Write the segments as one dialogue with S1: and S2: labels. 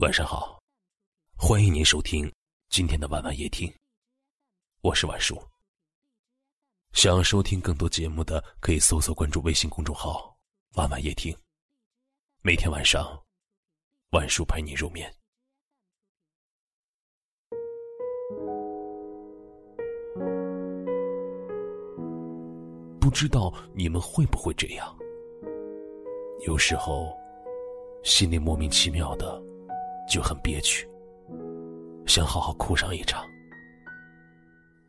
S1: 晚上好，欢迎您收听今天的晚晚夜听，我是晚叔。想要收听更多节目的，可以搜索关注微信公众号“晚晚夜听”，每天晚上，晚叔陪你入眠。不知道你们会不会这样？有时候，心里莫名其妙的。就很憋屈，想好好哭上一场，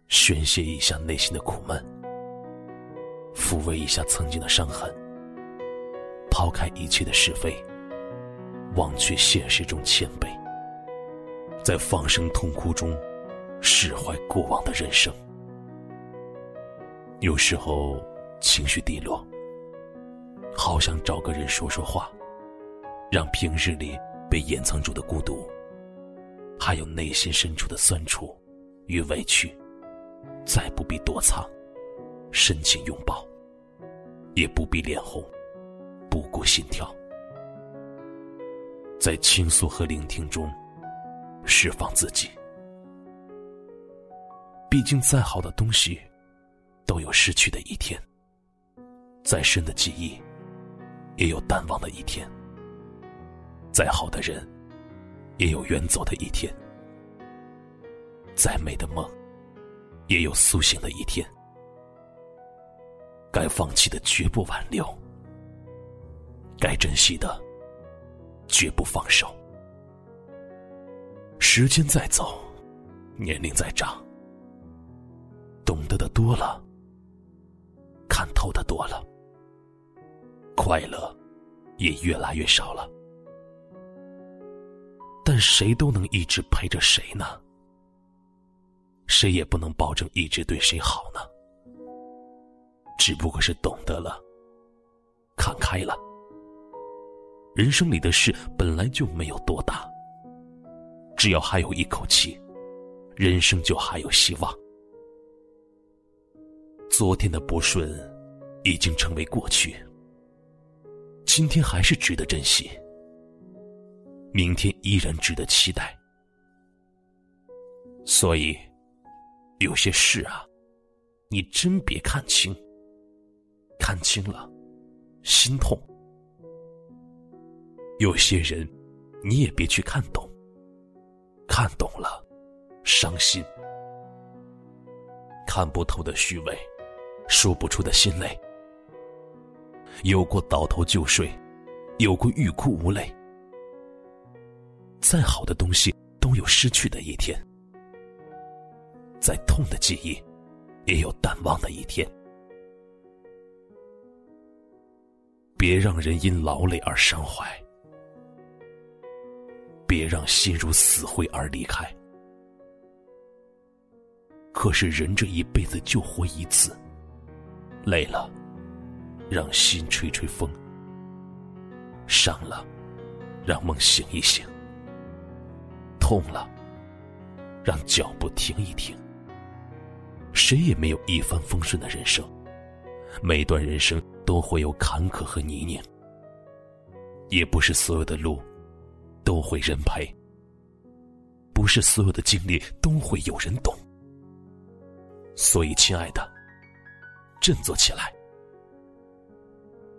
S1: 宣泄一下内心的苦闷，抚慰一下曾经的伤痕，抛开一切的是非，忘却现实中谦卑，在放声痛哭中释怀过往的人生。有时候情绪低落，好想找个人说说话，让平日里。被掩藏住的孤独，还有内心深处的酸楚与委屈，再不必躲藏，深情拥抱，也不必脸红，不顾心跳，在倾诉和聆听中释放自己。毕竟，再好的东西都有失去的一天，再深的记忆也有淡忘的一天。再好的人，也有远走的一天；再美的梦，也有苏醒的一天。该放弃的绝不挽留，该珍惜的绝不放手。时间在走，年龄在长，懂得的多了，看透的多了，快乐也越来越少了。谁都能一直陪着谁呢？谁也不能保证一直对谁好呢。只不过是懂得了，看开了。人生里的事本来就没有多大，只要还有一口气，人生就还有希望。昨天的不顺已经成为过去，今天还是值得珍惜。明天依然值得期待，所以有些事啊，你真别看清。看清了，心痛；有些人，你也别去看懂。看懂了，伤心。看不透的虚伪，说不出的心累。有过倒头就睡，有过欲哭无泪。再好的东西都有失去的一天，再痛的记忆也有淡忘的一天。别让人因劳累而伤怀，别让心如死灰而离开。可是人这一辈子就活一次，累了，让心吹吹风；伤了，让梦醒一醒。痛了，让脚步停一停。谁也没有一帆风顺的人生，每段人生都会有坎坷和泥泞，也不是所有的路都会人陪，不是所有的经历都会有人懂。所以，亲爱的，振作起来。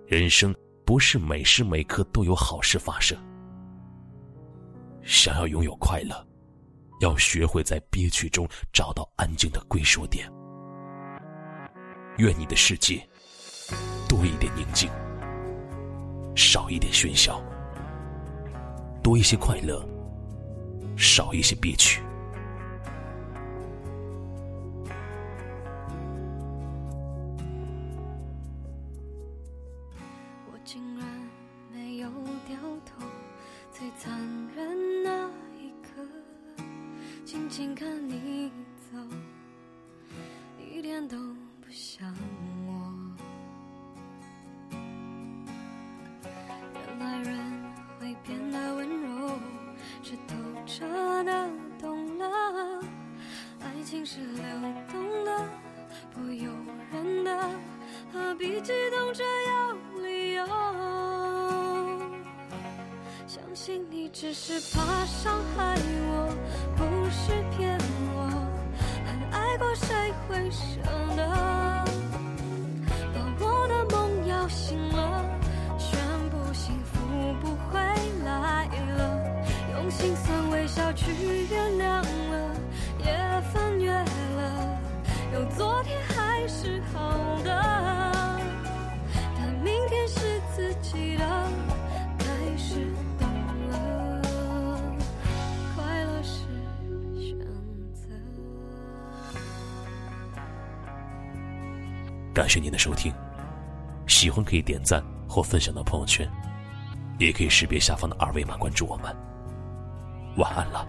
S1: 人生不是每时每刻都有好事发生。想要拥有快乐，要学会在憋屈中找到安静的归属点。愿你的世界多一点宁静，少一点喧嚣；多一些快乐，少一些憋屈。
S2: 静看你走，一点都不像我。原来人会变得温柔，是透彻的懂了。爱情是流动的，不由人的，何必激动着要理由？相信你只。是怕伤害我，会舍得把我的梦摇醒了，宣布幸福不会来了，用心酸微笑去原谅了，也翻越了，有昨天
S1: 感谢您的收听，喜欢可以点赞或分享到朋友圈，也可以识别下方的二维码关注我们。晚安了。